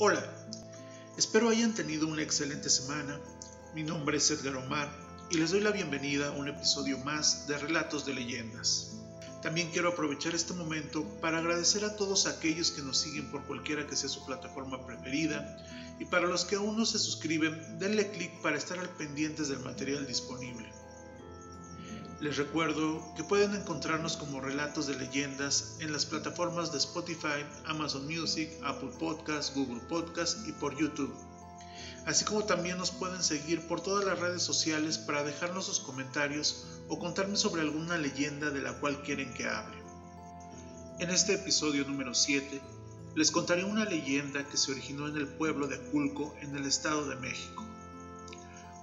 Hola, espero hayan tenido una excelente semana. Mi nombre es Edgar Omar y les doy la bienvenida a un episodio más de Relatos de Leyendas. También quiero aprovechar este momento para agradecer a todos aquellos que nos siguen por cualquiera que sea su plataforma preferida y para los que aún no se suscriben, denle clic para estar al pendientes del material disponible. Les recuerdo que pueden encontrarnos como relatos de leyendas en las plataformas de Spotify, Amazon Music, Apple Podcasts, Google Podcasts y por YouTube. Así como también nos pueden seguir por todas las redes sociales para dejarnos sus comentarios o contarme sobre alguna leyenda de la cual quieren que hable. En este episodio número 7 les contaré una leyenda que se originó en el pueblo de Aculco en el Estado de México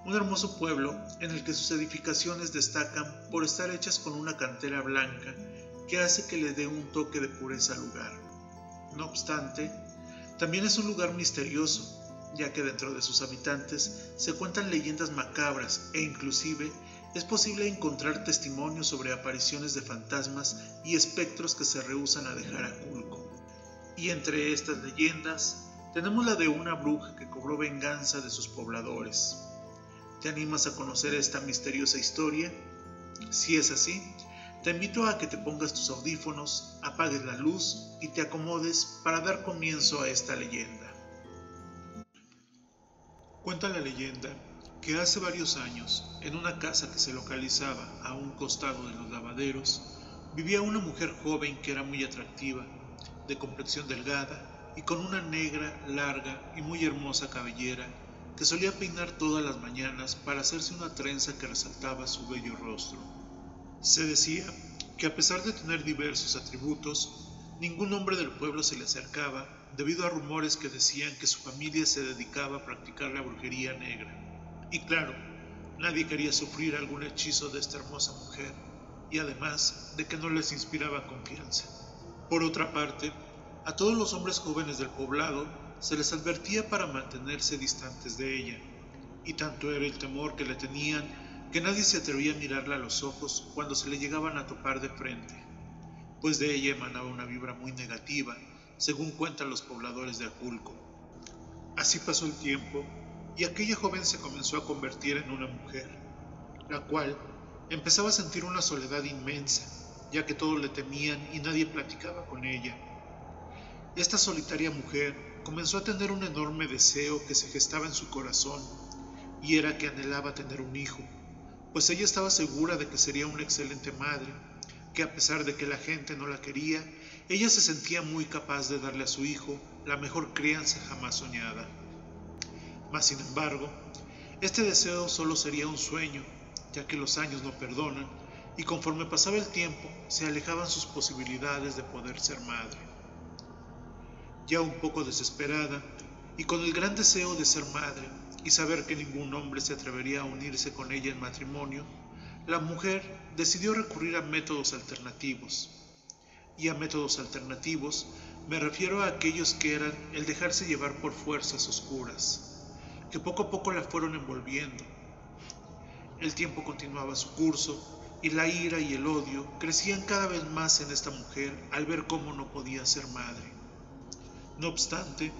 un hermoso pueblo en el que sus edificaciones destacan por estar hechas con una cantera blanca que hace que le dé un toque de pureza al lugar. No obstante, también es un lugar misterioso, ya que dentro de sus habitantes se cuentan leyendas macabras e inclusive es posible encontrar testimonios sobre apariciones de fantasmas y espectros que se rehusan a dejar a Culco. Y entre estas leyendas tenemos la de una bruja que cobró venganza de sus pobladores. ¿Te animas a conocer esta misteriosa historia? Si es así, te invito a que te pongas tus audífonos, apagues la luz y te acomodes para dar comienzo a esta leyenda. Cuenta la leyenda que hace varios años, en una casa que se localizaba a un costado de los lavaderos, vivía una mujer joven que era muy atractiva, de complexión delgada y con una negra, larga y muy hermosa cabellera que solía peinar todas las mañanas para hacerse una trenza que resaltaba su bello rostro. Se decía que a pesar de tener diversos atributos, ningún hombre del pueblo se le acercaba debido a rumores que decían que su familia se dedicaba a practicar la brujería negra. Y claro, nadie quería sufrir algún hechizo de esta hermosa mujer, y además de que no les inspiraba confianza. Por otra parte, a todos los hombres jóvenes del poblado se les advertía para mantenerse distantes de ella, y tanto era el temor que le tenían que nadie se atrevía a mirarla a los ojos cuando se le llegaban a topar de frente, pues de ella emanaba una vibra muy negativa, según cuentan los pobladores de Aculco. Así pasó el tiempo y aquella joven se comenzó a convertir en una mujer, la cual empezaba a sentir una soledad inmensa, ya que todos le temían y nadie platicaba con ella. Esta solitaria mujer comenzó a tener un enorme deseo que se gestaba en su corazón, y era que anhelaba tener un hijo, pues ella estaba segura de que sería una excelente madre, que a pesar de que la gente no la quería, ella se sentía muy capaz de darle a su hijo la mejor crianza jamás soñada. Mas, sin embargo, este deseo solo sería un sueño, ya que los años no perdonan, y conforme pasaba el tiempo, se alejaban sus posibilidades de poder ser madre ya un poco desesperada y con el gran deseo de ser madre y saber que ningún hombre se atrevería a unirse con ella en matrimonio, la mujer decidió recurrir a métodos alternativos. Y a métodos alternativos me refiero a aquellos que eran el dejarse llevar por fuerzas oscuras, que poco a poco la fueron envolviendo. El tiempo continuaba su curso y la ira y el odio crecían cada vez más en esta mujer al ver cómo no podía ser madre. No obstante,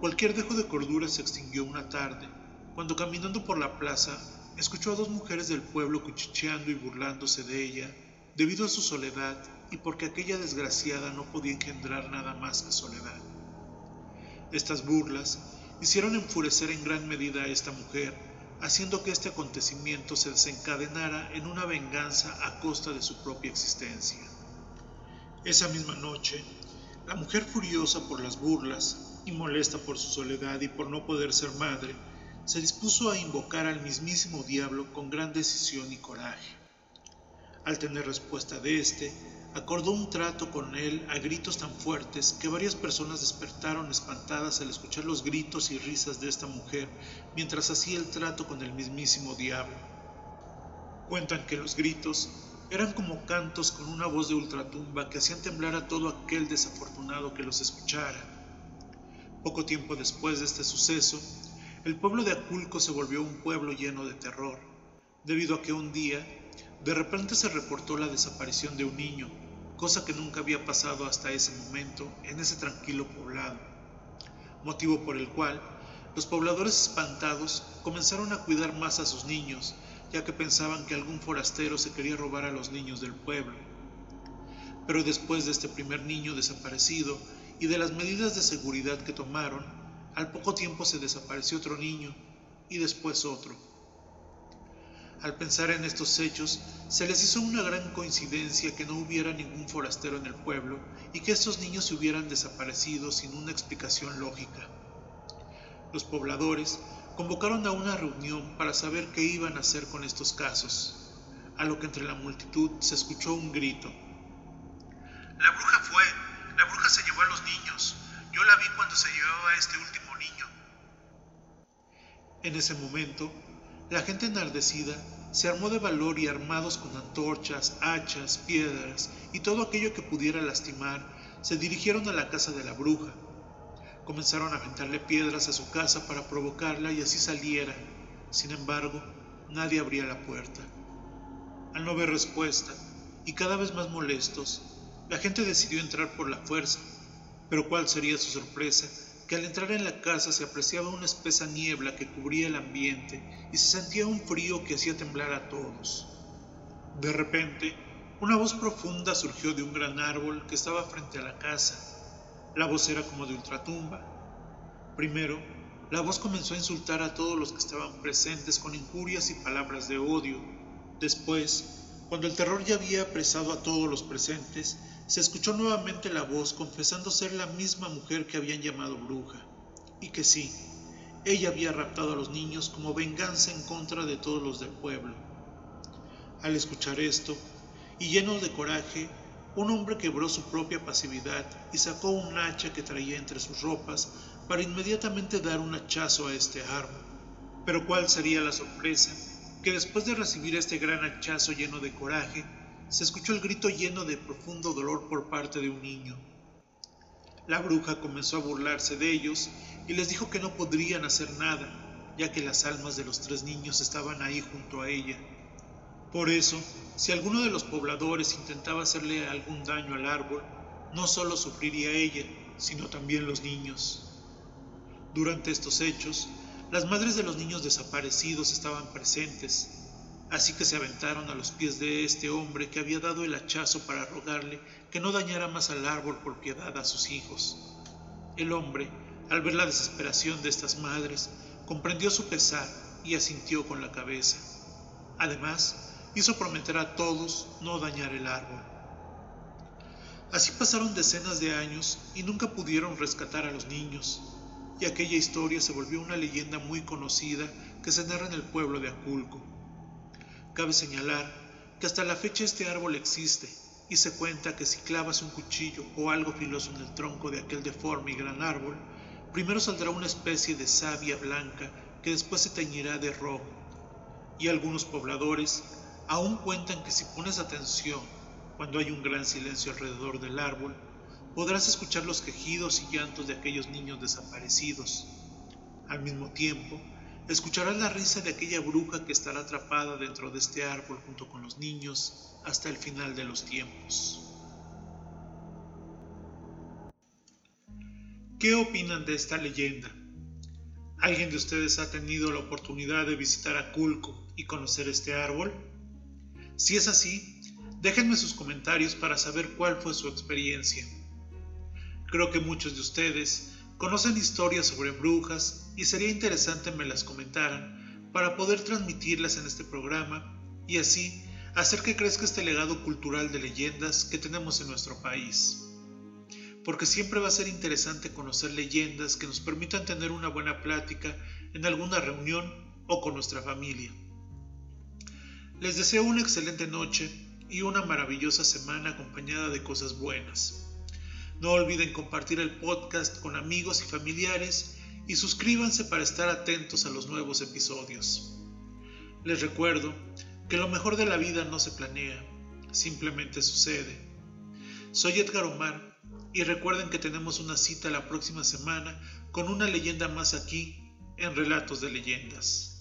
cualquier dejo de cordura se extinguió una tarde, cuando caminando por la plaza, escuchó a dos mujeres del pueblo cuchicheando y burlándose de ella, debido a su soledad y porque aquella desgraciada no podía engendrar nada más que soledad. Estas burlas hicieron enfurecer en gran medida a esta mujer, haciendo que este acontecimiento se desencadenara en una venganza a costa de su propia existencia. Esa misma noche, la mujer furiosa por las burlas y molesta por su soledad y por no poder ser madre, se dispuso a invocar al mismísimo diablo con gran decisión y coraje. Al tener respuesta de éste, acordó un trato con él a gritos tan fuertes que varias personas despertaron espantadas al escuchar los gritos y risas de esta mujer mientras hacía el trato con el mismísimo diablo. Cuentan que los gritos eran como cantos con una voz de ultratumba que hacían temblar a todo aquel desafortunado que los escuchara. Poco tiempo después de este suceso, el pueblo de Aculco se volvió un pueblo lleno de terror, debido a que un día, de repente se reportó la desaparición de un niño, cosa que nunca había pasado hasta ese momento en ese tranquilo poblado. motivo por el cual los pobladores espantados comenzaron a cuidar más a sus niños, ya que pensaban que algún forastero se quería robar a los niños del pueblo. Pero después de este primer niño desaparecido y de las medidas de seguridad que tomaron, al poco tiempo se desapareció otro niño y después otro. Al pensar en estos hechos, se les hizo una gran coincidencia que no hubiera ningún forastero en el pueblo y que estos niños se hubieran desaparecido sin una explicación lógica. Los pobladores convocaron a una reunión para saber qué iban a hacer con estos casos, a lo que entre la multitud se escuchó un grito. La bruja fue, la bruja se llevó a los niños, yo la vi cuando se llevaba a este último niño. En ese momento, la gente enardecida se armó de valor y armados con antorchas, hachas, piedras y todo aquello que pudiera lastimar, se dirigieron a la casa de la bruja. Comenzaron a aventarle piedras a su casa para provocarla y así saliera. Sin embargo, nadie abría la puerta. Al no ver respuesta, y cada vez más molestos, la gente decidió entrar por la fuerza. Pero cuál sería su sorpresa al entrar en la casa se apreciaba una espesa niebla que cubría el ambiente y se sentía un frío que hacía temblar a todos. De repente, una voz profunda surgió de un gran árbol que estaba frente a la casa. La voz era como de ultratumba. Primero, la voz comenzó a insultar a todos los que estaban presentes con injurias y palabras de odio. Después, cuando el terror ya había apresado a todos los presentes, se escuchó nuevamente la voz confesando ser la misma mujer que habían llamado bruja, y que sí, ella había raptado a los niños como venganza en contra de todos los del pueblo. Al escuchar esto, y lleno de coraje, un hombre quebró su propia pasividad y sacó un hacha que traía entre sus ropas para inmediatamente dar un hachazo a este árbol. Pero cuál sería la sorpresa, que después de recibir este gran hachazo lleno de coraje, se escuchó el grito lleno de profundo dolor por parte de un niño. La bruja comenzó a burlarse de ellos y les dijo que no podrían hacer nada, ya que las almas de los tres niños estaban ahí junto a ella. Por eso, si alguno de los pobladores intentaba hacerle algún daño al árbol, no solo sufriría ella, sino también los niños. Durante estos hechos, las madres de los niños desaparecidos estaban presentes Así que se aventaron a los pies de este hombre que había dado el hachazo para rogarle que no dañara más al árbol por piedad a sus hijos. El hombre, al ver la desesperación de estas madres, comprendió su pesar y asintió con la cabeza. Además, hizo prometer a todos no dañar el árbol. Así pasaron decenas de años y nunca pudieron rescatar a los niños, y aquella historia se volvió una leyenda muy conocida que se narra en el pueblo de Aculco. Cabe señalar que hasta la fecha este árbol existe y se cuenta que si clavas un cuchillo o algo filoso en el tronco de aquel deforme y gran árbol, primero saldrá una especie de savia blanca que después se teñirá de rojo. Y algunos pobladores aún cuentan que si pones atención cuando hay un gran silencio alrededor del árbol, podrás escuchar los quejidos y llantos de aquellos niños desaparecidos. Al mismo tiempo, Escucharás la risa de aquella bruja que estará atrapada dentro de este árbol junto con los niños hasta el final de los tiempos. ¿Qué opinan de esta leyenda? ¿Alguien de ustedes ha tenido la oportunidad de visitar Aculco y conocer este árbol? Si es así, déjenme sus comentarios para saber cuál fue su experiencia. Creo que muchos de ustedes conocen historias sobre brujas y sería interesante me las comentaran para poder transmitirlas en este programa y así hacer que crezca este legado cultural de leyendas que tenemos en nuestro país. Porque siempre va a ser interesante conocer leyendas que nos permitan tener una buena plática en alguna reunión o con nuestra familia. Les deseo una excelente noche y una maravillosa semana acompañada de cosas buenas. No olviden compartir el podcast con amigos y familiares y suscríbanse para estar atentos a los nuevos episodios. Les recuerdo que lo mejor de la vida no se planea, simplemente sucede. Soy Edgar Omar y recuerden que tenemos una cita la próxima semana con una leyenda más aquí en Relatos de Leyendas.